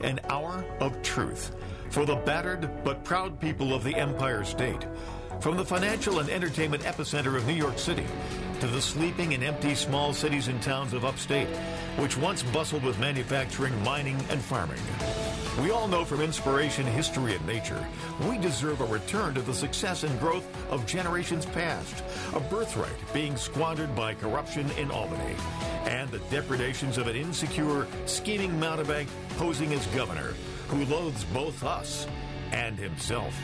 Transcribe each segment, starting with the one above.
an hour of truth for the battered but proud people of the Empire State. From the financial and entertainment epicenter of New York City to the sleeping and empty small cities and towns of upstate, which once bustled with manufacturing, mining, and farming. We all know from inspiration, history, and nature, we deserve a return to the success and growth of generations past, a birthright being squandered by corruption in Albany, and the depredations of an insecure, scheming mountebank posing as governor who loathes both us and himself.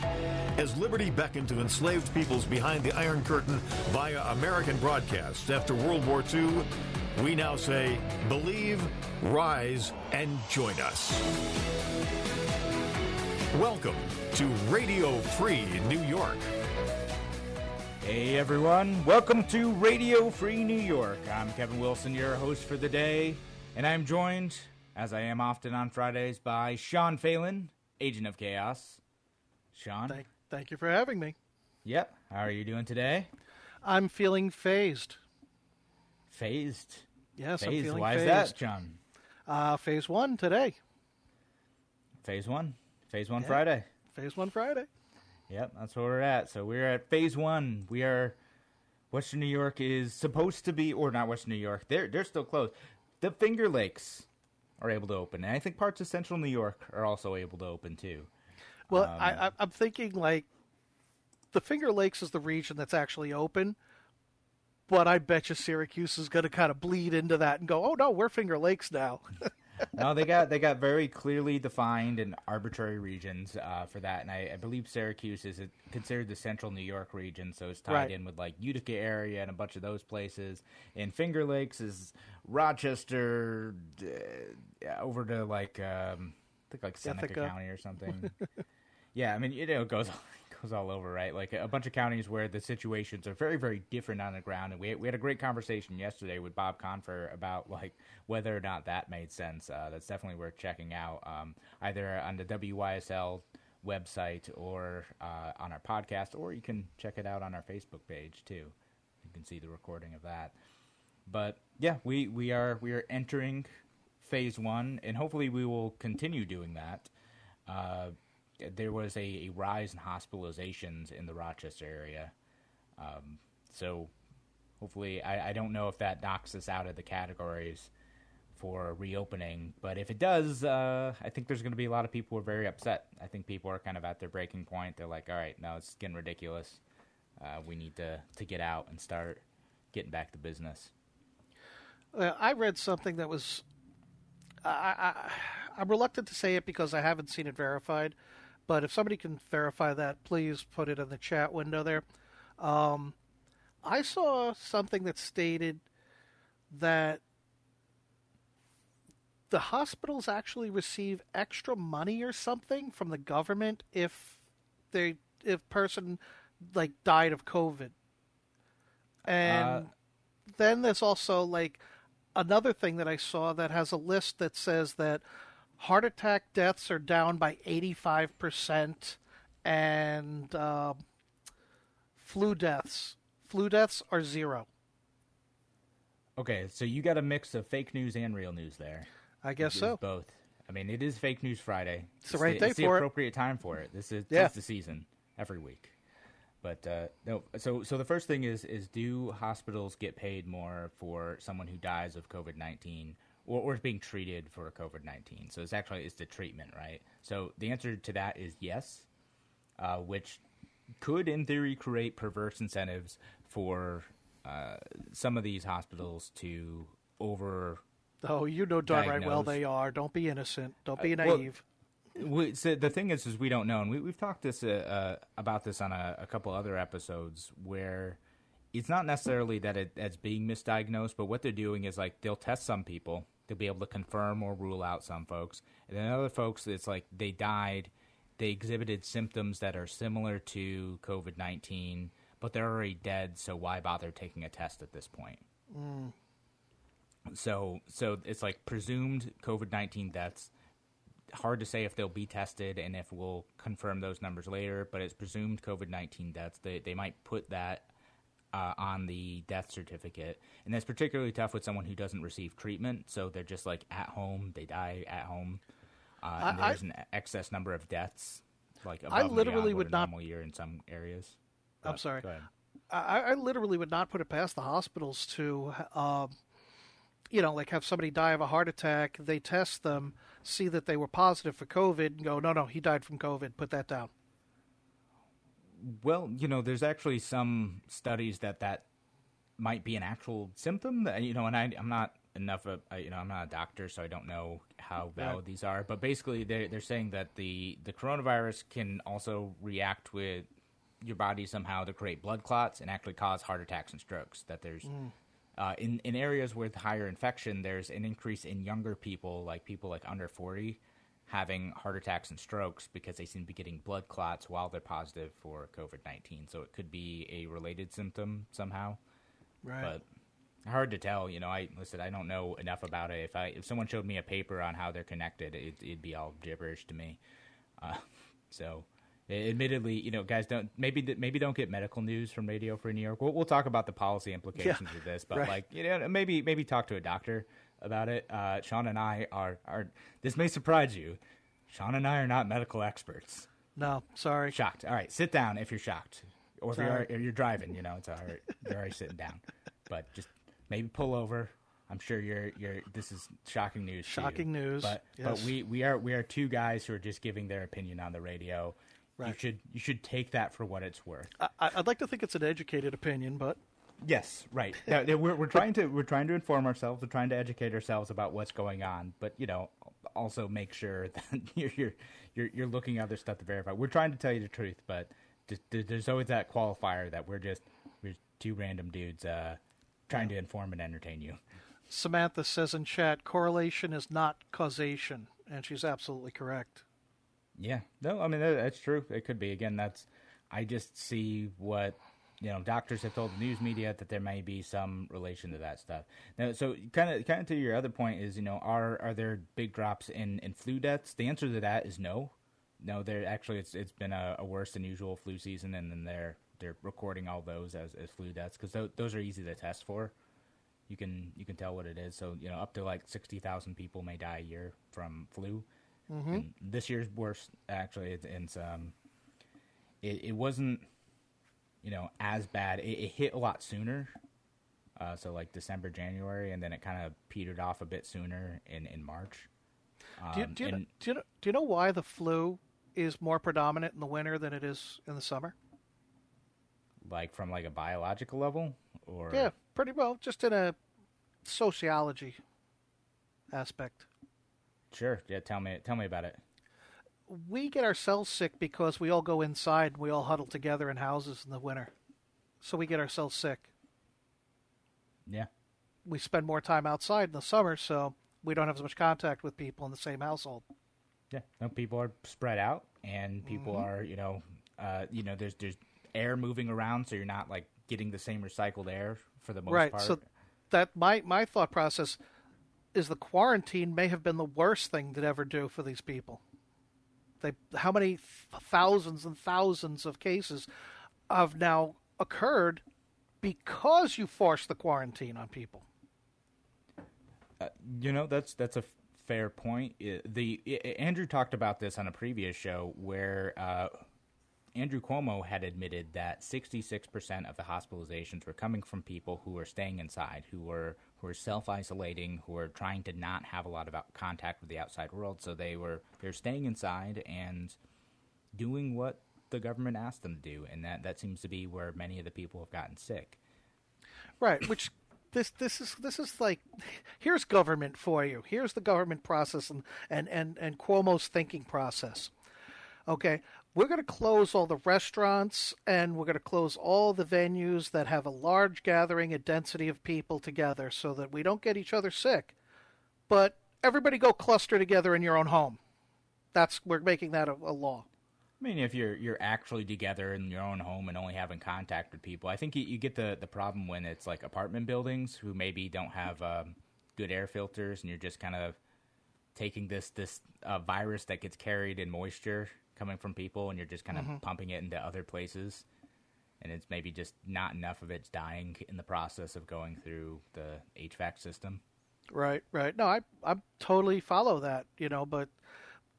As liberty beckoned to enslaved peoples behind the Iron Curtain via American broadcasts after World War II, we now say, believe, rise, and join us. Welcome to Radio Free New York. Hey everyone, welcome to Radio Free New York. I'm Kevin Wilson, your host for the day, and I'm joined, as I am often on Fridays, by Sean Phelan, Agent of Chaos. Sean? Thank, thank you for having me. Yep. How are you doing today? I'm feeling phased. Phased? Yes, phased. I'm feeling Why phased. is that, John? Uh, phase one today. Phase one. Phase one Yeah. Friday. Phase one Friday. Yep, that's where we're at. So we're at phase one. We are Western New York is supposed to be, or not Western New York. They're they're still closed. The Finger Lakes are able to open, and I think parts of Central New York are also able to open too. Well, Um, I, I'm thinking like the Finger Lakes is the region that's actually open, but I bet you Syracuse is going to kind of bleed into that and go, "Oh no, we're Finger Lakes now." no, they got they got very clearly defined and arbitrary regions uh, for that, and I, I believe Syracuse is considered the Central New York region, so it's tied Right. in with like Utica area and a bunch of those places. And Finger Lakes is Rochester uh, yeah, over to like um, I think like Seneca. County or something. yeah, I mean you know it goes goes all over, right? Like a bunch of counties where the situations are very very different on the ground. And we we had a great conversation yesterday with Bob Confer about like whether or not that made sense. Uh, that's definitely worth checking out, um, either on the WYSL website or uh, on our podcast, or you can check it out on our Facebook page too. You can see the recording of that. But yeah, we, we are we are entering phase one, and hopefully we will continue doing that. Uh, there was a, a rise in hospitalizations in the Rochester area, um, so hopefully I, I don't know if that knocks us out of the categories for reopening, but if it does, uh, I think there's going to be a lot of people who are very upset. I think people are kind of at their breaking point. They're like, all right, now it's getting ridiculous. Uh, we need to, to get out and start getting back to business. Uh, I read something that was. I, I, I'm reluctant to say it because I haven't seen it verified, but if somebody can verify that, please put it in the chat window there. Um, I saw something that stated that the hospitals actually receive extra money or something from the government if they if person like died of COVID. And Uh, then there's also like another thing that I saw that has a list that says that heart attack deaths are down by 85% and uh, flu deaths flu deaths are zero. Okay, so you got a mix of fake news and real news there. I guess so. Both. I mean, it is Fake News Friday. It's the right day it's the for it. appropriate time for it. This is Yeah. the season every week. But uh, no, so so the first thing is is do hospitals get paid more for someone who dies of COVID nineteen or, or is being treated for COVID nineteen? So it's actually it's the treatment, right? So the answer to that is yes, uh, which could in theory create perverse incentives for uh, some of these hospitals to over Oh, you know darn right well they are. Don't be innocent. Don't be Uh, well, naive. we, so the thing is, is we don't know, and we, we've talked this uh, uh, about this on a, a couple other episodes where it's not necessarily that it, it's being misdiagnosed, but what they're doing is like they'll test some people, they'll be able to confirm or rule out some folks, and then other folks, it's like they died, they exhibited symptoms that are similar to COVID nineteen, but they're already dead, so why bother taking a test at this point? So, so it's like presumed COVID nineteen deaths hard to say if they'll be tested and if we'll confirm those numbers later, but it's presumed COVID 19 deaths. They, they might put that uh, on the death certificate. And that's particularly tough with someone who doesn't receive treatment. So they're just like at home, they die at home. uh, and I- there's an excess number of deaths, like I literally would a not- normal year in some areas. I'm sorry. go ahead. I, I literally would not put it past the hospitals to, um, you know, like have somebody die of a heart attack. They test them, see that they were positive for COVID, and go, no, no, he died from COVID. Put that down. Well, you know, there's actually some studies that that might be an actual symptom. That, you know, and I, I'm not enough of, you know, I'm not a doctor, so I don't know how valid Right. these are. But basically, they're they're saying that the the coronavirus can also react with your body somehow to create blood clots and actually cause heart attacks and strokes. That there's uh, in in areas with higher infection, there's an increase in younger people, like people like under 40, having heart attacks and strokes because they seem to be getting blood clots while they're positive for COVID 19. So it could be a related symptom somehow, Right. but hard to tell. You know, I listen. I don't know enough about it. If I if someone showed me a paper on how they're connected, it, it'd be all gibberish to me. Uh, so. Admittedly, you know, guys don't maybe maybe don't get medical news from Radio Free New York. We'll, we'll talk about the policy implications of this, but right. like you know, maybe maybe talk to a doctor about it. Uh, Sean and I are are this may surprise you. Sean and I are not medical experts. no, sorry. Shocked. All right, sit down if you're shocked, or if you're, if you're driving. You know, it's all right. You're already sitting down, but just maybe pull over. I'm sure you're you're. This is shocking news. Shocking news, But but we we are we are two guys who are just giving their opinion on the radio. You should you should take that for what it's worth. I, I'd like to think it's an educated opinion, but Yes, right. We're we're trying to we're trying to inform ourselves. We're trying to educate ourselves about what's going on, but you know, also make sure that you're you're you're, you're looking at other stuff to verify. We're trying to tell you the truth, but just, there's always that qualifier that we're just we're two random dudes uh, trying to inform and entertain you. Samantha says in chat, correlation is not causation, and she's absolutely correct. Yeah, no, I mean that, that's true. It could be again. That's I just see what you know. Doctors have told the news media that there may be some relation to that stuff. Now, so kind of kind of to your other point is you know are are there big drops in in flu deaths? The answer to that is no. No, there actually it's it's been a, a worse than usual flu season, and then they're they're recording all those as, as flu deaths because those, those are easy to test for. You can you can tell what it is. So you know up to like sixty thousand people may die a year from flu. And this year's worse actually. It's, it's um, it, it wasn't you know as bad. It, it hit a lot sooner. Uh, so like December, January, and then it kind of petered off a bit sooner in in March. Do you, Um, do, you, know, do, you know, do you know why the flu is more predominant in the winter than it is in the summer? like from like a biological level, or Yeah, pretty well, just in a sociology aspect. sure, yeah. Tell me, tell me about it. We get ourselves sick because we all go inside and we all huddle together in houses in the winter. So we get ourselves sick. Yeah, We spend more time outside in the summer, so we don't have as much contact with people in the same household. yeah. No, people are spread out, and people Mm-hmm. are you know, uh, you know, there's there's air moving around, so you're not like getting the same recycled air for the most right. part. So that my my thought process is the quarantine may have been the worst thing to ever do for these people. They how many th- thousands and thousands of cases have now occurred because you forced the quarantine on people. You know, that's that's a fair point. The I- Andrew talked about this on a previous show where uh, Andrew Cuomo had admitted that 66% of the hospitalizations were coming from people who were staying inside, who were who were self isolating, who were trying to not have a lot of contact with the outside world. So they were they're staying inside and doing what the government asked them to do, and that that seems to be where many of the people have gotten sick. Right, which this this is this is like here's government for you. Here's the government process and and and, and Cuomo's thinking process. Okay, we're going to close all the restaurants and we're going to close all the venues that have a large gathering, a density of people together, so that we don't get each other sick. But everybody go cluster together in your own home. That's we're making that a, a law. I mean, if you're you're actually together in your own home and only having contact with people, I think you, you get the the problem when it's like apartment buildings who maybe don't have um, good air filters, and you're just kind of taking this this uh, virus that gets carried in moisture coming from people, and you're just kind of mm-hmm. pumping it into other places, and it's maybe just not enough of it's dying in the process of going through the HVAC system. Right, right. No, I I totally follow that, you know, but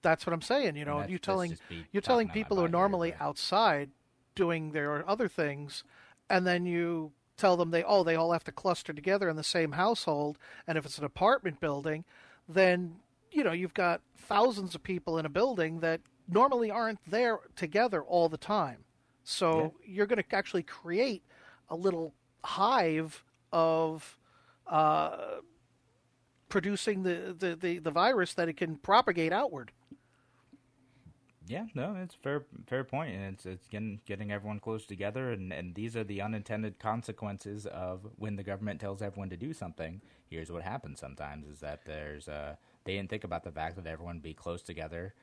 That's what I'm saying. You know, that's- you that's telling you're telling people who are butt here, normally but- outside doing their other things, and then you tell them they oh they all have to cluster together in the same household, and if it's an apartment building, then you know you've got thousands of people in a building that normally aren't there together all the time. So you're going to actually create a little hive of uh, producing the, the, the, the virus that it can propagate outward. Yeah, no, it's fair fair point, and it's it's getting getting everyone close together, and and these are the unintended consequences of when the government tells everyone to do something. Here's what happens sometimes: is that there's uh they didn't think about the fact that everyone be close together.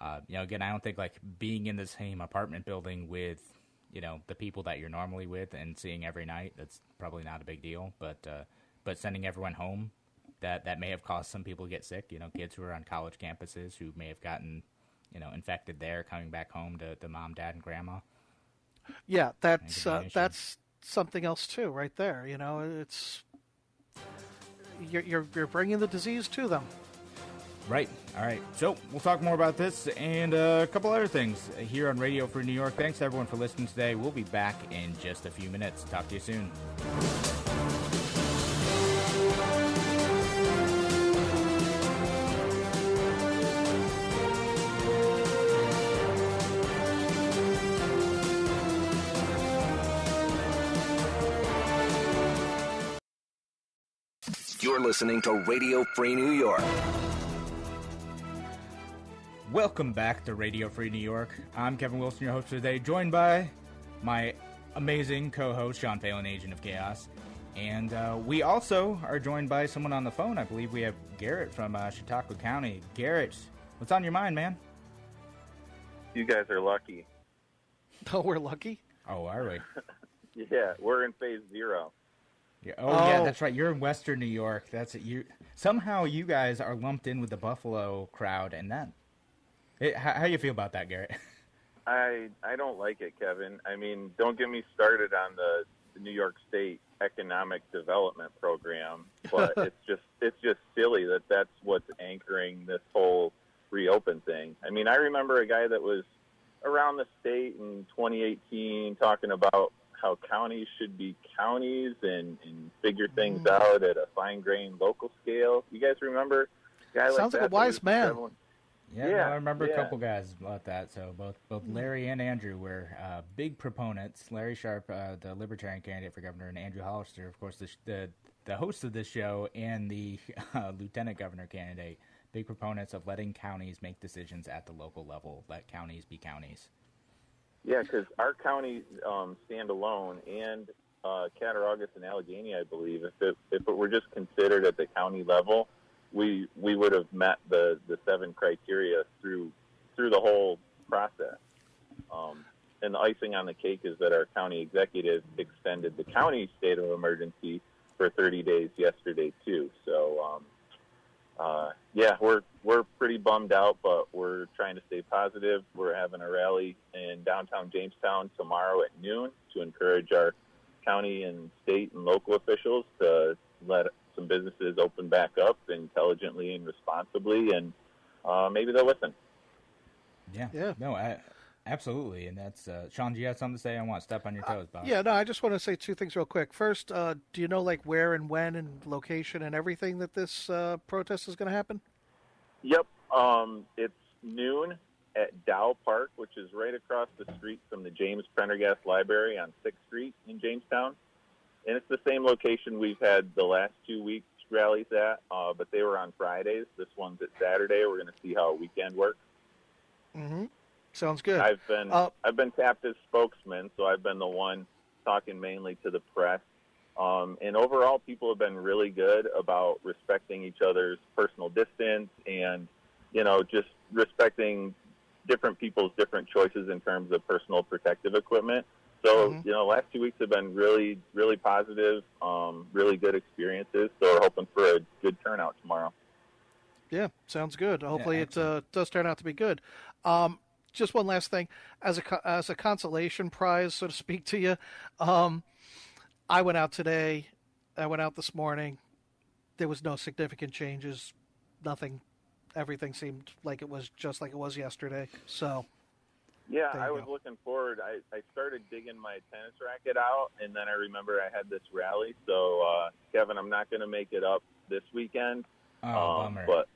Uh, you know, again, I don't think like being in the same apartment building with you know the people that you're normally with and seeing every night that's probably not a big deal, but uh, but sending everyone home that that may have caused some people to get sick. You know, kids who are on college campuses who may have gotten you know, infected there, coming back home to, to mom, dad, and grandma. Yeah, that's uh, that's something else too, right there. You know, it's you're you're, you're bringing the disease to them. Right. All right. So we'll talk more about this and uh, a couple other things here on Radio Free New York. Thanks everyone for listening today. We'll be back in just a few minutes. Talk to you soon. You're listening to Radio Free New York. Welcome back to Radio Free New York. I'm Kevin Wilson, your host today, joined by my amazing co-host Sean Phelan, Agent of Chaos, and uh, we also are joined by someone on the phone. I believe we have Garrett from uh, Chautauqua County. Garrett, what's on your mind, man? You guys are lucky. Oh, we're lucky. Oh, are we? Yeah, we're in phase zero. Yeah. Oh, yeah, Oh. that's right. You're in Western New York. That's it. You somehow you guys are lumped in with the Buffalo crowd, and that. It, how, how you feel about that, Garrett? I I don't like it, Kevin. I mean, don't get me started on the, the New York State Economic Development Program, but it's just it's just silly that that's what's anchoring this whole reopen thing. I mean, I remember a guy that was around the state in 2018 talking about how counties should be counties and, and figure things mm. out at a fine grained local scale. You guys remember? Guy Sounds like a that that wise man. traveling- Yeah, no, I remember a couple guys about that. So both both Larry and Andrew were uh, big proponents. Larry Sharpe, uh, the Libertarian candidate for governor, and Andrew Hollister, of course, the sh- the, the host of this show and the uh, lieutenant governor candidate. Big proponents of letting counties make decisions at the local level. Let counties be counties. Yeah, because our counties um, stand alone, and uh, Cattaraugus and Allegany, I believe, if it, if it were just considered at the county level, we we would have met the, the seven criteria through through the whole process. Um, and the icing on the cake is that our county executive extended the county state of emergency for 30 days yesterday too. So um, uh, yeah, we're we're pretty bummed out, but we're trying to stay positive. We're having a rally in downtown Jamestown tomorrow at noon to encourage our county and state and local officials to let businesses open back up intelligently and responsibly, and uh, maybe they'll listen. Yeah. Yeah. No, I, absolutely. And that's uh, Sean. Do you have something to say? I want to step on your toes, Bob. Yeah, no, I just want to say two things real quick. First, uh, do you know like where and when and location and everything that this uh, protest is going to happen? Yep, um, it's noon at Dow Park, which is right across the street from the James Prendergast Library on Sixth Street in Jamestown. And it's the same location we've had the last two weeks rallies at, uh, but they were on Fridays. This one's at Saturday. We're going to see how a weekend works. Mm-hmm. Sounds good. I've been Uh, I've been tapped as spokesman, so I've been the one talking mainly to the press. Um, and overall, people have been really good about respecting each other's personal distance and, you know, just respecting different people's different choices in terms of personal protective equipment. So, Mhm. you know, last two weeks have been really, really positive, um, really good experiences. So we're hoping for a good turnout tomorrow. Yeah, sounds good. Hopefully, it uh, does turn out to be good. Um, just one last thing, as a as a consolation prize, so to speak, to you, um, I went out today. I went out this morning. There was no significant changes, nothing everything seemed like it was just like it was yesterday. So Yeah, I was go. looking forward. I, I started digging my tennis racket out, and then I remember I had this rally. So, uh, Kevin, I'm not going to make it up this weekend. Oh, um, bummer. but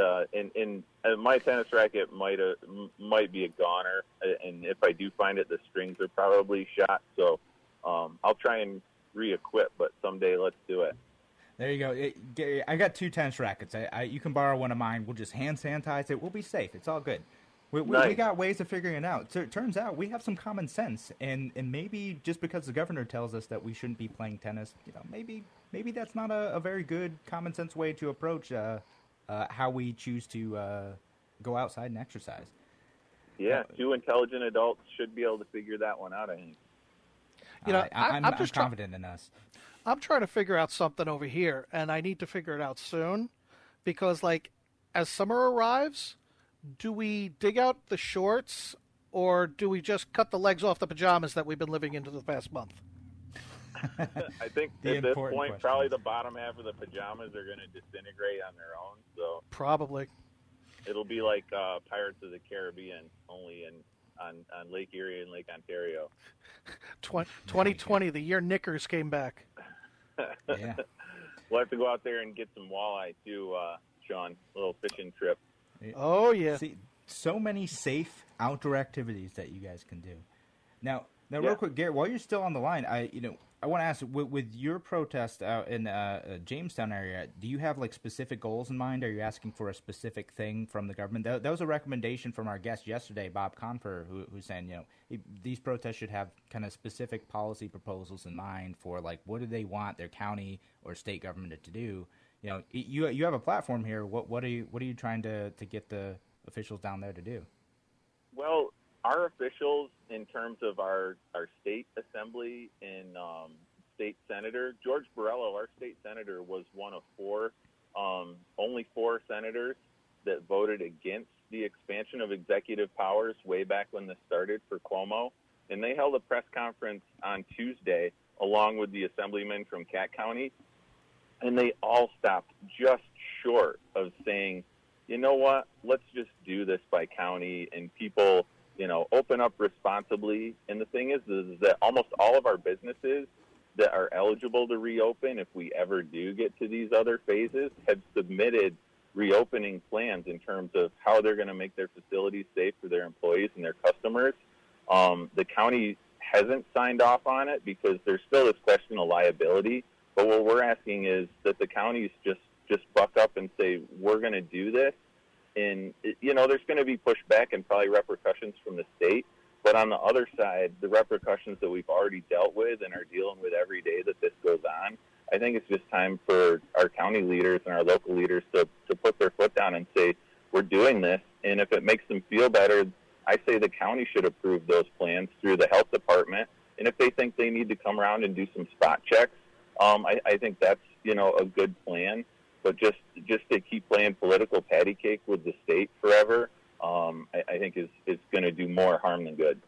uh, and and uh, my tennis racket might uh, might be a goner, uh, and if I do find it, the strings are probably shot. So um, I'll try and re-equip, but someday let's do it. There you go. It, I got two tennis rackets. I, I, you can borrow one of mine. We'll just hand sanitize it. We'll be safe. It's all good. We, we, we got ways of figuring it out. So it turns out we have some common sense, and, and maybe just because the governor tells us that we shouldn't be playing tennis, you know, maybe maybe that's not a, a very good common sense way to approach uh, uh, how we choose to uh, go outside and exercise. Yeah, two intelligent adults should be able to figure that one out. I think. You know, I, I- I'm, I'm I'm just try- confident in us. I'm trying to figure out something over here, and I need to figure it out soon, because like as summer arrives, do we dig out the shorts or do we just cut the legs off the pajamas that we've been living into the past month? I think The at this point, question. probably the bottom half of the pajamas are going to disintegrate on their own. So Probably. it'll be like uh, Pirates of the Caribbean, only in on, on Lake Erie and Lake Ontario. Twen- 2020, the year knickers came back. Yeah. We'll have to go out there and get some walleye too, uh, Sean. A little fishing trip. Oh yeah. See, so many safe outdoor activities that you guys can do. Now, now, Yeah. real quick, Garrett, while you're still on the line, I, you know, I want to ask, with, with your protest out in uh, uh, Jamestown area, do you have like specific goals in mind? Are you asking for a specific thing from the government? That, that was a recommendation from our guest yesterday, Bob Confer, who, who's saying, you know, he- these protests should have kind of specific policy proposals in mind for like what do they want their county or state government to do. You know, you you have a platform here. What what are you what are you trying to to get the officials down there to do? Well, our officials, in terms of our, our state assembly and um, state senator, George Borrello, our state senator, was one of four, um, only four senators that voted against the expansion of executive powers way back when this started for Cuomo. And they held a press conference on Tuesday along with the assemblyman from Cat County. And they all stopped just short of saying, you know what, let's just do this by county and people, you know, open up responsibly. And the thing is, is that almost all of our businesses that are eligible to reopen, if we ever do get to these other phases, have submitted reopening plans in terms of how they're going to make their facilities safe for their employees and their customers. Um, the county hasn't signed off on it because there's still this question of liability. But what we're asking is that the counties just just buck up and say we're going to do this. And you know, there's going to be pushback and probably repercussions from the state. But on the other side, the repercussions that we've already dealt with and are dealing with every day that this goes on, I think it's just time for our county leaders and our local leaders to, to put their foot down and say, we're doing this. And if it makes them feel better, I say the county should approve those plans through the health department. And if they think they need to come around and do some spot checks, um, I, I think that's you know a good plan. But just just to keep playing political patty cake with the state forever, um, I, I think is is going to do more harm than good.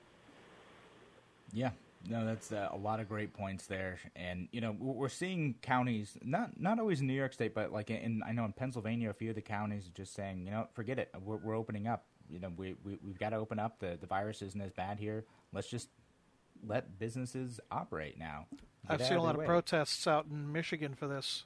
Yeah, no, that's uh, a lot of great points there, and you know we're seeing counties not not always in New York State, but like in I know in Pennsylvania, a few of the counties are just saying, you know, forget it, we're, we're opening up. You know, we, we we've got to open up. The the virus isn't as bad here. Let's just let businesses operate now. Get I've seen a their lot of protests out in Michigan for this.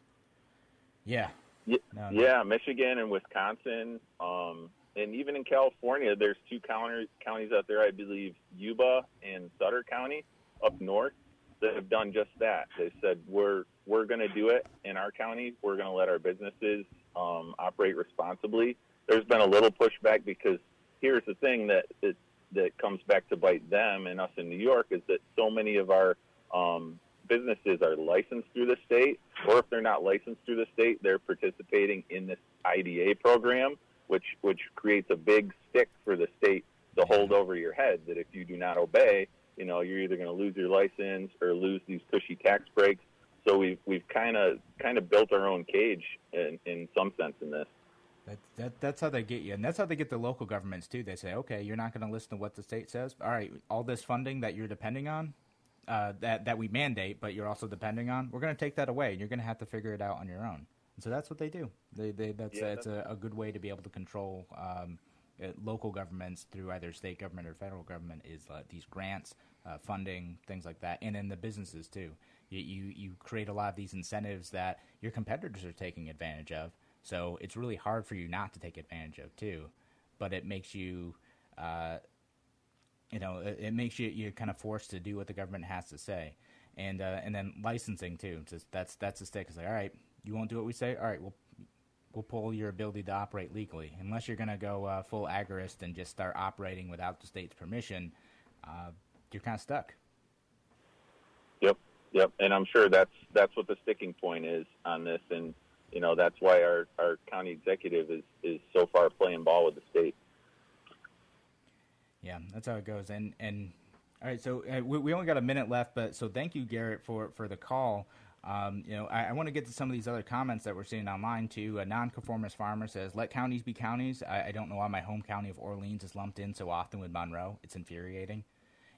Yeah, Yeah, No, no. yeah, Michigan and Wisconsin, um, and even in California, there's two county, counties out there, I believe, Yuba and Sutter County up north, that have done just that. They said we're we're going to do it in our county. We're going to let our businesses um, operate responsibly. There's been a little pushback because here's the thing that that, that comes back to bite them and us in New York is that so many of our um, businesses are licensed through the state, or if they're not licensed through the state, they're participating in this IDA program, which which creates a big stick for the state to hold over your head. That if you do not obey, you know you're either going to lose your license or lose these cushy tax breaks. So we've we've kind of kind of built our own cage in, in some sense in this. That, that, that's how they get you, and that's how they get the local governments too. They say, okay, you're not going to listen to what the state says. All right, all this funding that you're depending on, uh, that that we mandate, but you're also depending on, we're going to take that away, and you're going to have to figure it out on your own. And so that's what they do. They, they that's Yeah, that's a, a good way to be able to control um, uh, local governments through either state government or federal government is uh, these grants, uh, funding, things like that, and then the businesses too. You, you you create a lot of these incentives that your competitors are taking advantage of. So it's really hard for you not to take advantage of too, but it makes you. Uh, you know, it, it makes you you're kind of forced to do what the government has to say, and uh, and then licensing too. Just that's that's the stick. It's like, all right, you won't do what we say. All right, we'll we'll pull your ability to operate legally, unless you're going to go uh, full agorist and just start operating without the state's permission. Uh, you're kind of stuck. Yep, yep, and I'm sure that's that's what the sticking point is on this, and you know that's why our our county executive is is so far playing ball with the state. Yeah, that's how it goes. And and all right, so uh, we, we only got a minute left, but so thank you, Garrett, for for the call. Um, you know, I, I want to get to some of these other comments that we're seeing online too. A nonconformist farmer says, "Let counties be counties." I, I don't know why my home county of Orleans is lumped in so often with Monroe. It's infuriating.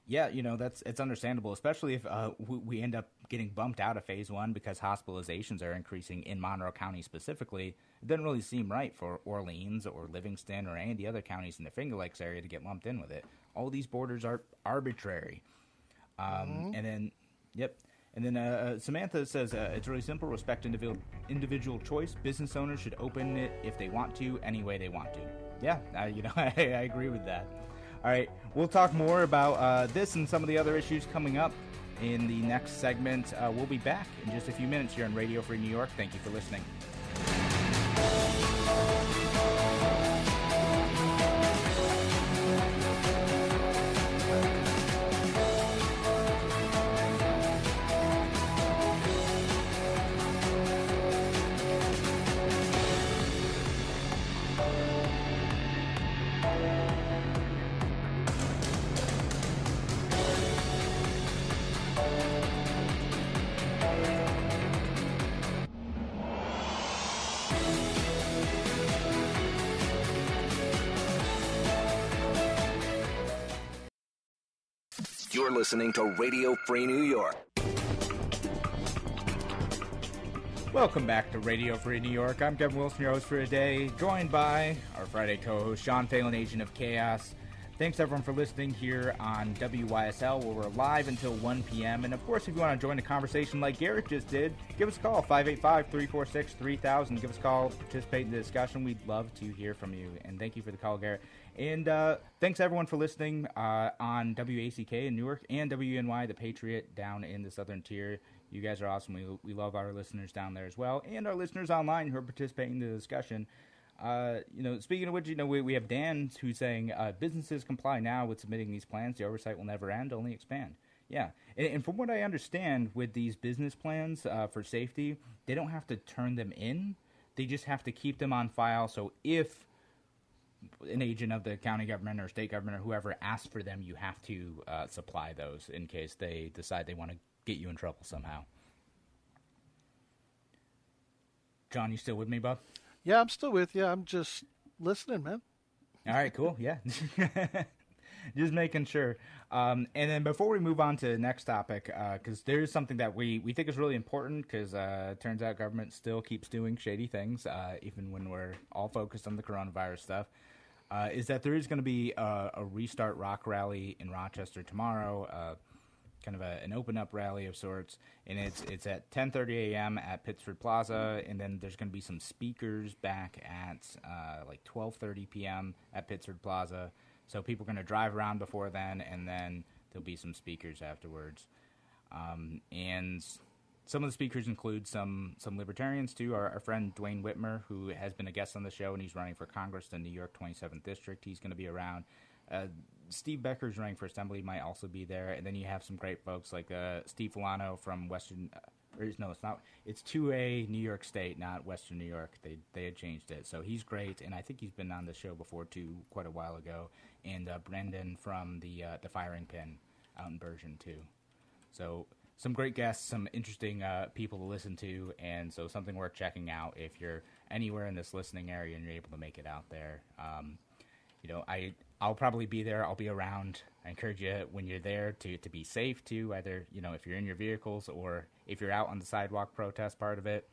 Yeah, you know that's it's understandable, especially if uh, we, we end up getting bumped out of phase one because hospitalizations are increasing in Monroe County specifically. It doesn't really seem right for Orleans or Livingston or any of the other counties in the Finger Lakes area to get lumped in with it. All these borders are arbitrary. Um, And then, yep. And then uh, uh, Samantha says uh, it's really simple. Respect individual individual choice. Business owners should open it if they want to, any way they want to. Yeah, you know, I, I agree with that. All right, we'll talk more about uh, this and some of the other issues coming up in the next segment. Uh, we'll be back in just a few minutes here on Radio Free New York. Thank you for listening. Listening to Radio Free New York. Welcome back to Radio Free New York. I'm Kevin Wilson, your host for today, joined by our Friday co-host Sean Phelan, Agent of Chaos. Thanks everyone for listening here on WYSL, where we're live until 1 p.m. And of course, if you want to join the conversation like Garrett just did, give us a call 585-346-3000. Give us a call, participate in the discussion. We'd love to hear from you. And thank you for the call, Garrett. And uh, thanks everyone for listening uh, on WACK in Newark and WNY, the Patriot, down in the Southern Tier. You guys are awesome. We, we love our listeners down there as well, and our listeners online who are participating in the discussion. Uh, you know, speaking of which, you know, we, we have Dan who's saying uh, businesses comply now with submitting these plans. The oversight will never end, only expand. Yeah, and, and from what I understand, with these business plans uh, for safety, they don't have to turn them in. They just have to keep them on file. So if an agent of the county government or state government or whoever asks for them, you have to uh, supply those in case they decide they want to get you in trouble somehow. John, you still with me, bud? Yeah, I'm still with you. I'm just listening, man. All right, cool. Yeah. Just making sure. Um, and then before we move on to the next topic, because there is something that we, we think is really important, because uh, it turns out government still keeps doing shady things, uh, even when we're all focused on the coronavirus stuff, uh, is that there is going to be a, a restart rock rally in Rochester tomorrow. Uh, kind of a, an open up rally of sorts, and it's it's at 10:30 a.m. at Pittsford Plaza, and then there's going to be some speakers back at uh, like 12:30 p.m. at Pittsford Plaza. So people are going to drive around before then, and then there'll be some speakers afterwards. Um, and some of the speakers include some some libertarians too. Our, our friend Duane Whitmer, who has been a guest on the show, and he's running for Congress in New York 27th District. He's going to be around. Uh, Steve Becker's running for assembly might also be there, and then you have some great folks like uh, Steve Filano from Western. Or no, it's not. It's two A New York State, not Western New York. They they had changed it, so he's great, and I think he's been on the show before too, quite a while ago. And uh, Brendan from the uh, the Firing Pin out in Bergen too. So some great guests, some interesting uh, people to listen to, and so something worth checking out if you're anywhere in this listening area and you're able to make it out there. Um, you know, I I'll probably be there. I'll be around. I encourage you when you're there to to be safe too. Either you know if you're in your vehicles or if you're out on the sidewalk protest part of it,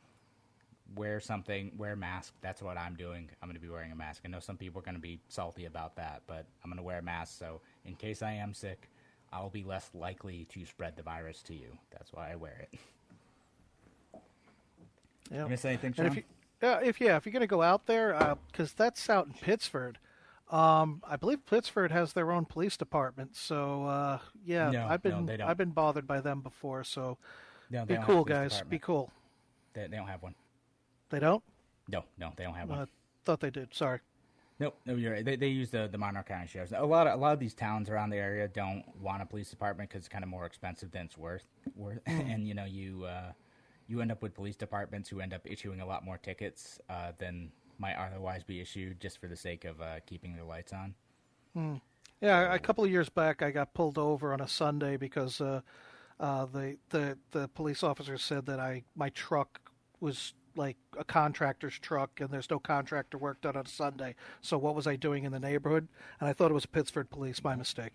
wear something, wear a mask. That's what I'm doing. I'm going to be wearing a mask. I know some people are going to be salty about that, but I'm going to wear a mask. So in case I am sick, I'll be less likely to spread the virus to you. That's why I wear it. Yeah. You miss anything, And Sean? if you, yeah, if yeah, if you're going to go out there, because that's out in Pittsford. Um, I believe Pittsford has their own police department. So uh, yeah, No, I've been don't. I've been bothered by them before. So no, they be don't have a cool, guys. department. Be cool. They, they don't have one. They don't. No, no, they don't have Uh, one. thought they did. Sorry. Nope, no, you're right. They, they use the, the Monroe County Sheriff's. A lot of a lot of these towns around the area don't want a police department because it's kind of more expensive than it's worth. Worth, and you know you uh, you end up with police departments who end up issuing a lot more tickets uh, than might otherwise be issued just for the sake of uh, keeping their lights on. Yeah, a couple of years back, I got pulled over on a Sunday because uh, the the the police officer said that I my truck was like a contractor's truck, and there's no contractor work done on a Sunday. So what was I doing in the neighborhood? And I thought it was Pittsford police. My mistake.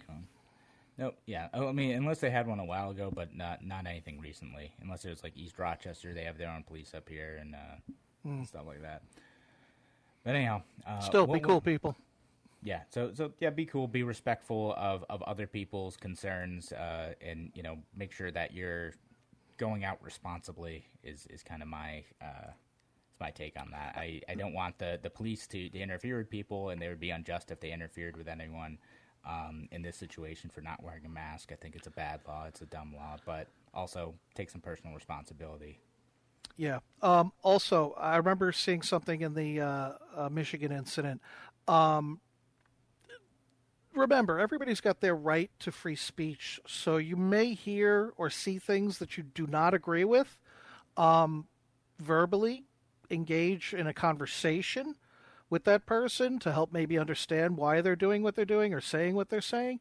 No, Yeah. Oh, I mean, unless they had one a while ago, but not not anything recently. Unless it was like East Rochester, they have their own police up here and uh, stuff like that. But anyhow, uh, Still, be cool, people. Yeah. So so yeah, be cool, be respectful of of other people's concerns, uh, and you know, make sure that you're going out responsibly. Is is kind of my. Uh, my take on that. I, I don't want the, the police to, to interfere with people, and they would be unjust if they interfered with anyone um, in this situation for not wearing a mask. I think it's a bad law. It's a dumb law, but also take some personal responsibility. Yeah. Um, also, I remember seeing something in the uh, uh, Michigan incident. Um, remember, everybody's got their right to free speech, so you may hear or see things that you do not agree with. Um, verbally, engage in a conversation with that person to help maybe understand why they're doing what they're doing or saying what they're saying.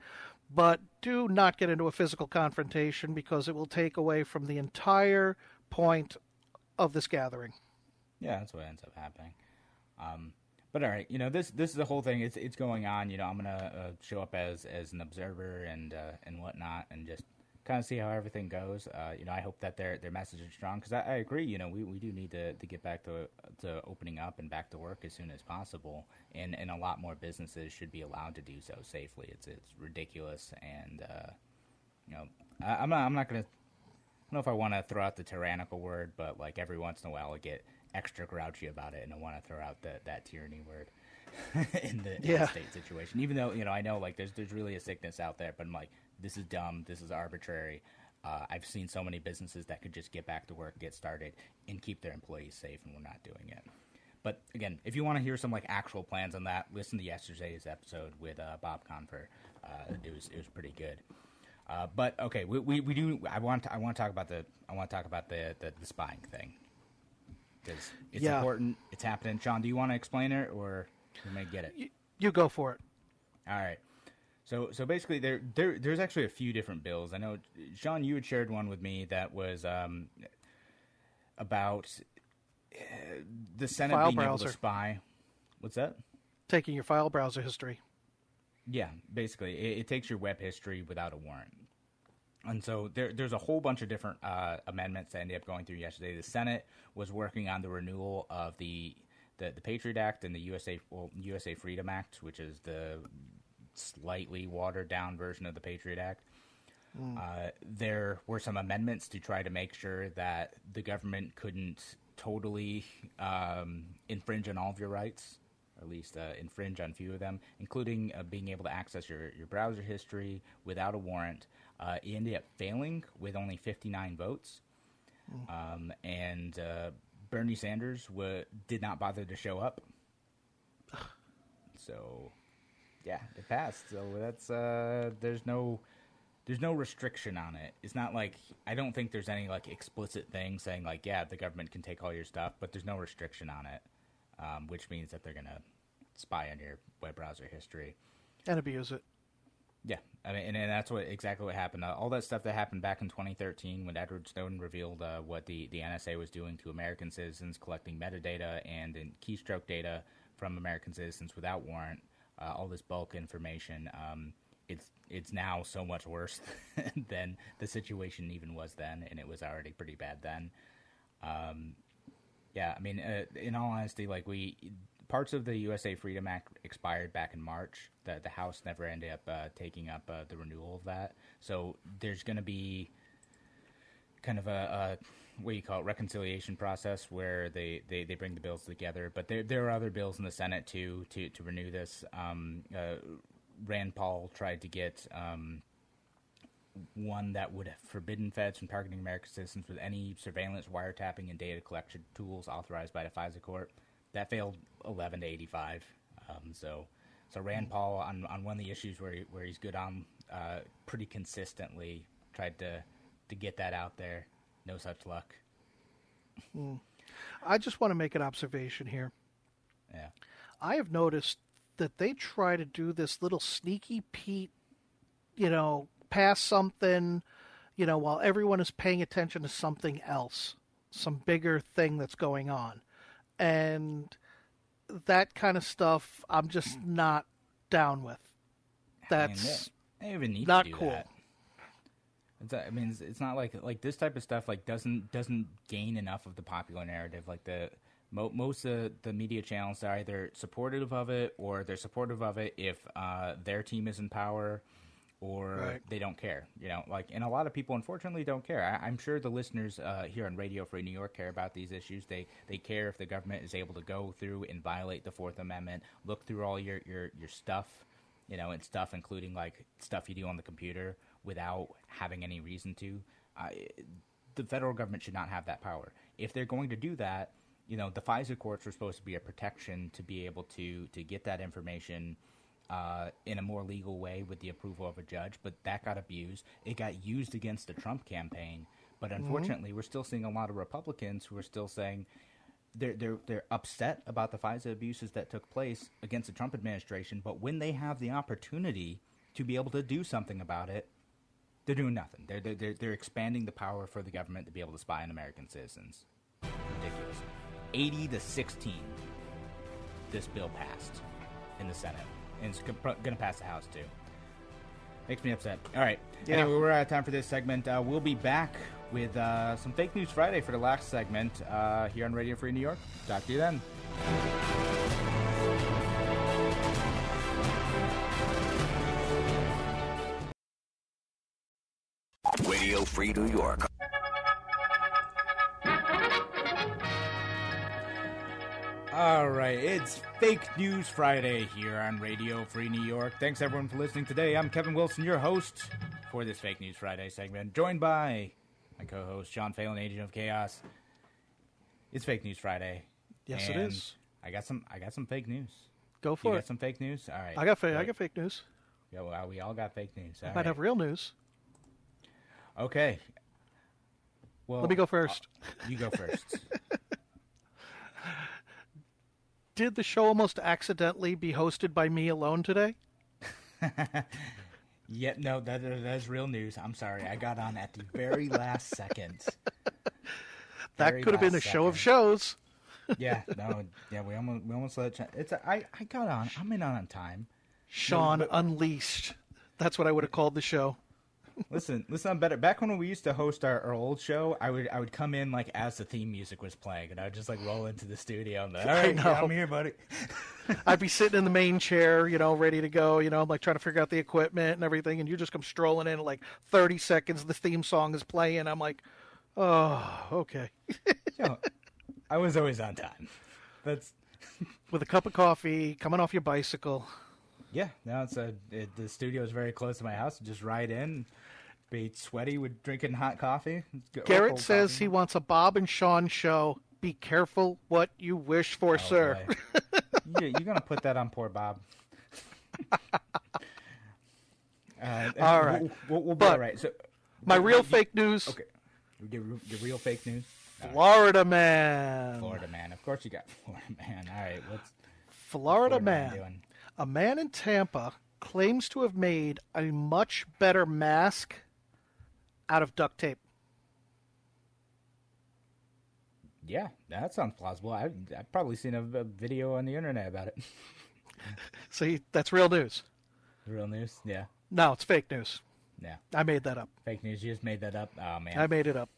But do not get into a physical confrontation because it will take away from the entire point of this gathering. Yeah, that's what ends up happening. Um, but all right, you know this this is the whole thing. It's it's going on. You know, I'm gonna uh, show up as as an observer and uh, and whatnot, and just kind of see how everything goes. Uh, you know, I hope that their their message is strong because I, I agree. You know, we, we do need to, to get back to to opening up and back to work as soon as possible, and and a lot more businesses should be allowed to do so safely. It's it's ridiculous, and uh, you know, I, I'm not I'm not gonna. I don't know if I want to throw out the tyrannical word, but like every once in a while, I get extra grouchy about it, and I want to throw out the, that tyranny word in the, in the Yeah. state situation. Even though you know, I know like there's there's really a sickness out there, but I'm like, this is dumb, this is arbitrary. Uh, I've seen so many businesses that could just get back to work, get started, and keep their employees safe, and we're not doing it. But again, if you want to hear some like actual plans on that, listen to yesterday's episode with uh, Bob Confer. Uh, it was it was pretty good. Uh, but okay, we, we, we do. I want to, I want to talk about the I want to talk about the the, the spying thing because it's Yeah. important. It's happening. Sean, do you want to explain it or we may get it? You, you go for it. All right. So so basically, there there there's actually a few different bills. I know Sean, you had shared one with me that was um, about uh, the Senate File being able browser. to spy. What's that? Taking your file browser history. Yeah, basically, it, it takes your web history without a warrant. And so there, there's a whole bunch of different uh, amendments that ended up going through yesterday. The Senate was working on the renewal of the the, the Patriot Act and the USA well, USA Freedom Act, which is the slightly watered down version of the Patriot Act. Uh, there were some amendments to try to make sure that the government couldn't totally um, infringe on all of your rights, or at least uh, infringe on a few of them, including uh, being able to access your, your browser history without a warrant. Uh, it ended up failing with only 59 votes. Um, and uh, Bernie Sanders wa did not bother to show up. So, yeah, it passed. So that's uh, there's no there's no restriction on it. It's not like I don't think there's any like explicit thing saying like yeah the government can take all your stuff, but there's no restriction on it, um, which means that they're gonna spy on your web browser history. and abuse it. Yeah, I mean, and, and that's what exactly what happened. Uh, all that stuff that happened back in 2013 when Edward Snowden revealed uh, what the, the NSA was doing to American citizens, collecting metadata and, and keystroke data from American citizens without warrant. Uh, all this bulk information. Um, it's it's now so much worse than the situation even was then, and it was already pretty bad then. Um, Yeah, I mean, uh, in all honesty, like we parts of the USA Freedom Act expired back in March. The the House never ended up uh, taking up uh, the renewal of that. So there's going to be kind of a, a what do you call it reconciliation process where they, they, they bring the bills together. But there there are other bills in the Senate too to to renew this. Um, uh, Rand Paul tried to get. Um, one that would have forbidden feds from targeting American citizens with any surveillance, wiretapping, and data collection tools authorized by the FISA court. That failed 11 to 85. Um, so, so Rand Paul on, on one of the issues where he, where he's good on uh, pretty consistently tried to to get that out there. No such luck. I just want to make an observation here. Yeah. I have noticed that they try to do this little sneaky Pete, you know, pass something, you know, while everyone is paying attention to something else, some bigger thing that's going on. And that kind of stuff I'm just not down with. That's I mean, they, they even need not cool. that. It's, I mean, it's, it's not like like this type of stuff like doesn't doesn't gain enough of the popular narrative. Like the mo- most of the media channels are either supportive of it or they're supportive of it if uh, their team is in power, or Right. they don't care. You know, like and a lot of people unfortunately don't care. I, I'm sure the listeners uh, here on Radio Free New York care about these issues. They they care if the government is able to go through and violate the Fourth Amendment, look through all your your your stuff you know, and stuff, including like stuff you do on the computer without having any reason to. I the federal government should not have that power. If they're going to do that, you know, the FISA courts are supposed to be a protection to be able to to get that information uh, in a more legal way with the approval of a judge. But that got abused. It got used against the Trump campaign. But unfortunately, we're still seeing a lot of Republicans who are still saying, they're they're they're upset about the FISA abuses that took place against the Trump administration, but when they have the opportunity to be able to do something about it, they're doing nothing. They're they're they're, expanding the power for the government to be able to spy on American citizens. Ridiculous. Eighty to sixteen. This bill passed in the Senate, and it's going to pass the House too. Makes me upset. All right. Yeah. Anyway, we're out of time for this segment. Uh, we'll be back with uh, some Fake News Friday for the last segment uh, here on Radio Free New York. Talk to you then. Fake News Friday here on Radio Free New York. Thanks everyone for listening today. I'm Kevin Wilson, your host for this Fake News Friday segment, joined by my co-host Sean Phelan, Agent of Chaos. It's Fake News Friday. Yes, it is. I got some. I got some fake news. go for You for got some fake news. All right. I got fa- I got fake news. Yeah, well, we all got fake news. I All might right. have real news. Okay. Well, Let me go uh, first. You go first. Did the show almost accidentally be hosted by me alone today? yeah, no, that, that is real news. I'm sorry, I got on at the very last second. That Very could have been a last show of shows. Yeah, no, yeah, we almost we almost let Ch- it's. A, I I got on. I'm in on time. Sean but- Unleashed. That's what I would have called the show. Listen, listen, I'm better. Back when we used to host our, our old show, I would I would come in like as the theme music was playing, and I would just like roll into the studio and like, all right, yeah, I'm here, buddy. I'd be sitting in the main chair, you know, ready to go, you know, I'm like trying to figure out the equipment and everything, and you just come strolling in like 30 seconds, the theme song is playing. I'm like, oh, okay. Yo, I was always on time. That's With a cup of coffee, coming off your bicycle. Yeah. Now it's a it, the studio is very close to my house. Just ride in, be sweaty with drinking hot coffee. It's good- or Garrett says coffee. he wants a Bob and Sean show. Be careful what you wish for, Oh, sir. boy. you, you're gonna put that on poor Bob. Uh, All right. we'll, we'll, we'll be But all right. So, My real you- fake news Okay, your, your real fake news. All right. Florida man. Florida man. Of course you got Florida man. All right, what's Florida Florida man man. A man in Tampa claims to have made a much better mask out of duct tape. Yeah, that sounds plausible. I, I've probably seen a, a video on the internet about it. See, that's real news. Real news? Yeah, No, it's fake news. yeah. I made that up. Fake news. You just made that up. Oh man, I made it up.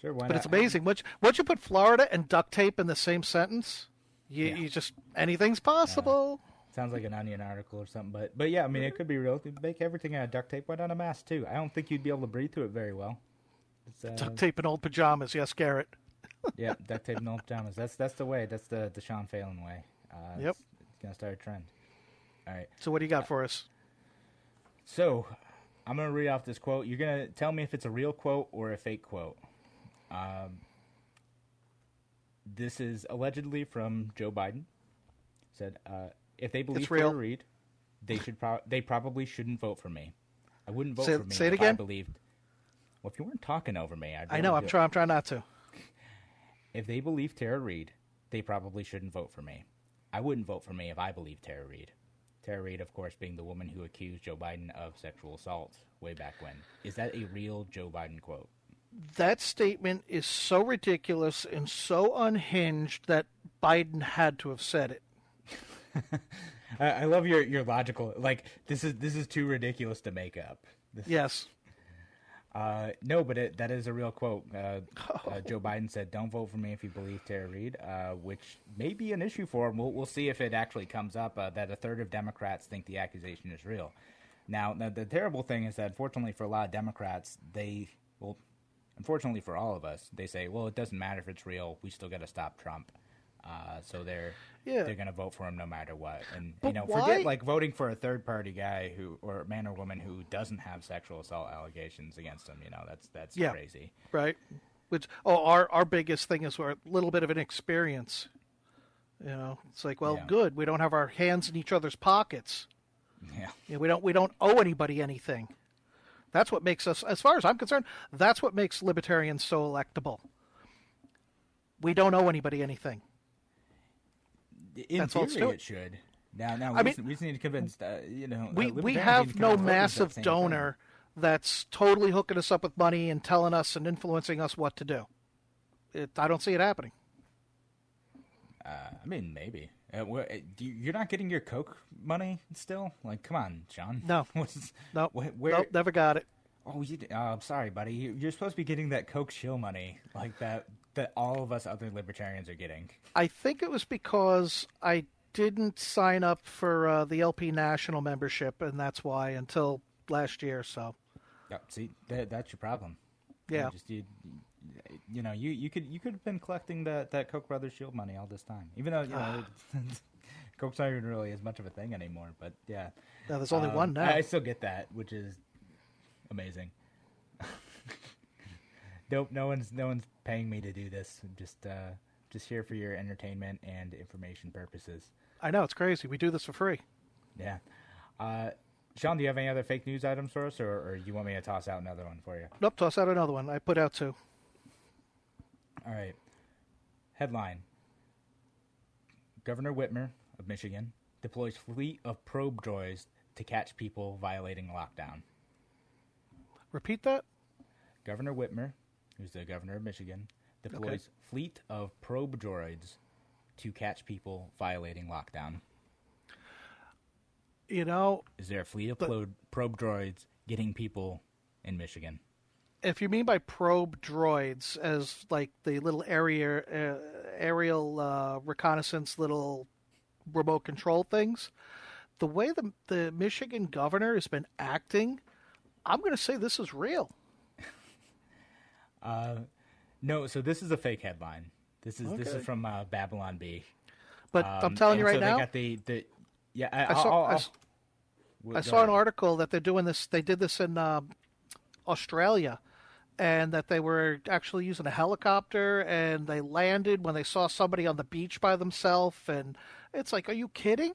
Sure, why But not? it's amazing. Once once you put Florida and duct tape in the same sentence, you, Yeah. you just anything's possible. Sounds like an Onion article or something, but but yeah, I mean, it could be real. You Make everything out of duct tape. Why not a mask too? I don't think you'd be able to breathe through it very well. Uh, Duct tape and old pajamas. Yes, Garrett. yeah, duct tape and old pajamas. That's that's the way. That's the the Sean Phelan way. Uh, Yep. It's, it's gonna start a trend. All right. So what do you got for us? So, I'm going to read off this quote. You're going to tell me if it's a real quote or a fake quote. Um, this is allegedly from Joe Biden. Said, uh, "If they believe. Tara Reade, they should. Pro- they probably shouldn't vote for me. I wouldn't vote Say- for me say it if I again? believed. Well, if you weren't talking over me, I'd I know. I'm trying. I'm trying not to. If they believe Tara Reade, they probably shouldn't vote for me. I wouldn't vote for me if I believed Tara Reade. Tara Reade, of course, being the woman who accused Joe Biden of sexual assault way back when. Is that a real Joe Biden quote? That statement is so ridiculous and so unhinged that Biden had to have said it. I, love your, your logical like this is this is too ridiculous to make up. This- Yes. Uh, no, but it, that is a real quote. Uh, uh, Joe Biden said, "Don't vote for me if you believe Tara Reade," uh, which may be an issue for him. We'll, we'll see if it actually comes up. Uh, that a third of Democrats think the accusation is real. Now, the, the terrible thing is that, fortunately for a lot of Democrats, they well, unfortunately for all of us, they say, "Well, it doesn't matter if it's real. We still got to stop Trump." Uh, so they're Yeah. they're going to vote for him no matter what. And But you know, why- forget like voting for a third party guy who or man or woman who doesn't have sexual assault allegations against him. You know, that's that's Yeah. crazy. Right. Which oh, our our biggest thing is we're a little bit of an experience. You know, it's like, well, Yeah. good. We don't have our hands in each other's pockets. Yeah. You know, we don't we don't owe anybody anything. That's what makes us, as far as I'm concerned, that's what makes libertarians so electable. We don't owe anybody anything. In That's theory, it's it should. Now, now I we, mean- just, we just need to convince uh, you know. uh, We we have no that massive donor that's totally hooking us up with money and telling us and influencing us what to do. It, I don't see it happening. Uh, I mean, maybe. Uh, wh- uh, you, you're not getting your Koch money still? Like, come on, John. No. What's- No, wh- where? nope, never got it. Oh, you, d- oh, I'm sorry, buddy. You- You're supposed to be getting that Koch shill money, like that that all of us other libertarians are getting. I think it was because I didn't sign up for uh, the LP National membership, and that's why until last year. So Yeah, see, that, that's your problem. Yeah. You just you, you know, you, you could you could have been collecting that that Koch brothers shield money all this time, even though you know Koch's not even really as much of a thing anymore. But yeah, now there's only Um, one now. I, I still get that, which is amazing. nope, no one's no one's paying me to do this. I'm just uh, just here for your entertainment and information purposes. I know it's crazy. We do this for free. Yeah. Uh, Sean, do you have any other fake news items for us, or, or you want me to toss out another one for you? Nope, toss out another one. I put out two. All right. Headline Governor Whitmer of Michigan deploys fleet of probe droids to catch people violating lockdown. Repeat that. Governor Whitmer, who's the governor of Michigan, deploys fleet of probe droids to catch people violating lockdown. You know, Is there a fleet of probe, probe droids getting people in Michigan? If you mean by probe droids as like the little area uh, aerial uh, reconnaissance little remote control things, the way the the Michigan governor has been acting, I'm going to say this is real. No, so this is a fake headline. This is this is from uh, Babylon Bee. But I'm Um, telling you right so now, they got the, the yeah. I, I saw I'll- I I'll- I go saw an article that they're doing this. They did this in uh, Australia, and that they were actually using a helicopter, and they landed when they saw somebody on the beach by themselves, and it's like, are you kidding?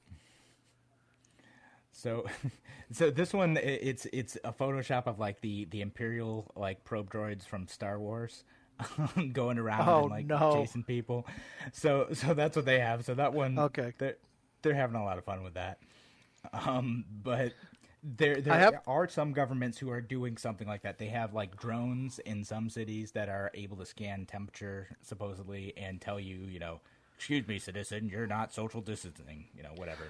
So, so this one it's it's a Photoshop of like the the Imperial like probe droids from Star Wars. going around Oh, and like no. chasing people, so so that's what they have. So that one, Okay. they're they're having a lot of fun with that. Um, but there there have- are some governments who are doing something like that. They have like drones in some cities that are able to scan temperature supposedly and tell you, you know, excuse me, citizen, you're not social distancing, you know, whatever.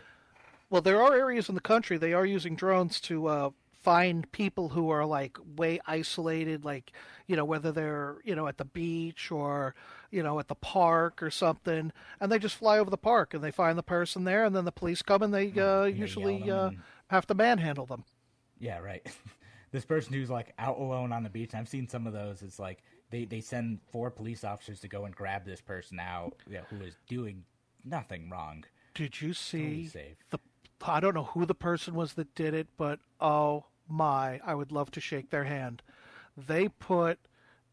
Well, there are areas in the country they are using drones to uh, find people who are like way isolated, like you know whether they're you know at the beach or you know at the park or something, and they just fly over the park and they find the person there, and then the police come and they uh, and usually yell uh, have to manhandle them. Yeah, right. this person who's like out alone on the beach. I've seen some of those. It's like they, they send four police officers to go and grab this person out yeah, who is doing nothing wrong. Did you see safe. the? I don't know who the person was that did it, but oh my, I would love to shake their hand. They put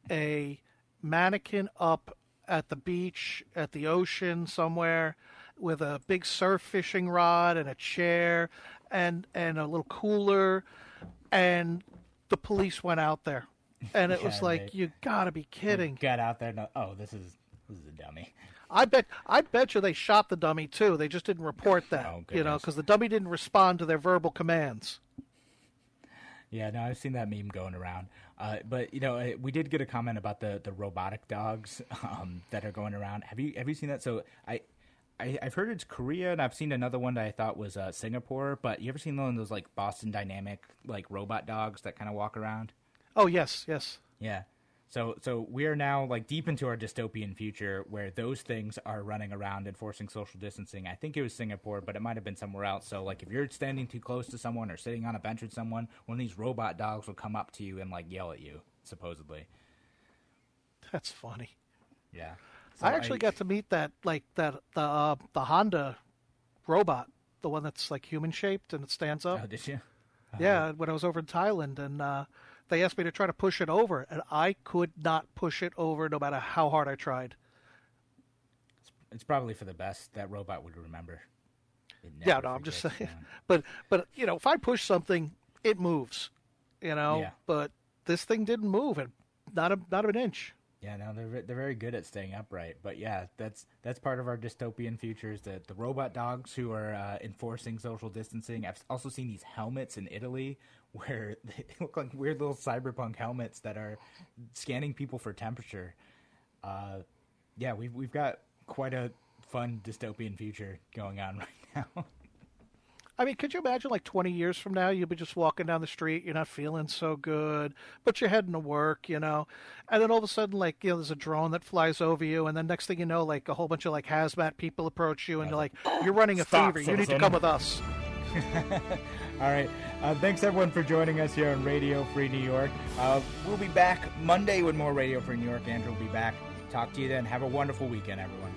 a mannequin up at the beach, at the ocean somewhere, with a big surf fishing rod and a chair and and a little cooler, and the police went out there, and it was like right. you gotta be kidding. Got out there. No, oh, this is this is a dummy. I bet I bet you they shot the dummy too. They just didn't report that, Oh, you know, because the dummy didn't respond to their verbal commands. Yeah, no, I've seen that meme going around. Uh, but you know, uh, we did get a comment about the, the robotic dogs um, that are going around. Have you have you seen that? So I, I I've heard it's Korea, and I've seen another one that I thought was uh, Singapore. But you ever seen one of those like Boston Dynamic like robot dogs that kind of walk around? Oh yes, yes. Yeah. So so we are now like deep into our dystopian future where those things are running around enforcing social distancing. I think it was Singapore, but it might have been somewhere else. So like if you're standing too close to someone or sitting on a bench with someone, one of these robot dogs will come up to you and like yell at you, supposedly. That's funny. Yeah. So I actually got to meet that like that the uh, the Honda robot, the one that's like human shaped and it stands up. Oh, did you? Yeah, when I was over in Thailand, and uh, they asked me to try to push it over, and I could not push it over no matter how hard I tried. It's probably for the best. That robot would remember. Yeah, no, I'm just saying. But but you know, if I push something, it moves. You know, Yeah. but this thing didn't move, and not a not an inch. Yeah, no, they're they're very good at staying upright. But yeah, that's that's part of our dystopian futures. That the robot dogs who are uh, enforcing social distancing. I've also seen these helmets in Italy where they look like weird little cyberpunk helmets that are scanning people for temperature. Uh, yeah, we've we've got quite a fun dystopian future going on right now. I mean, could you imagine like 20 years from now, you'll be just walking down the street, you're not feeling so good, but you're heading to work, you know, and then all of a sudden, like, you know, there's a drone that flies over you, and then next thing you know, like a whole bunch of like hazmat people approach you, and you're like, you're running a Stop, fever, you need to come with us. All right. Uh, thanks everyone for joining us here on Radio Free New York. Uh, we'll be back Monday with more Radio Free New York. Andrew will be back. Talk to you then. Have a wonderful weekend, everyone.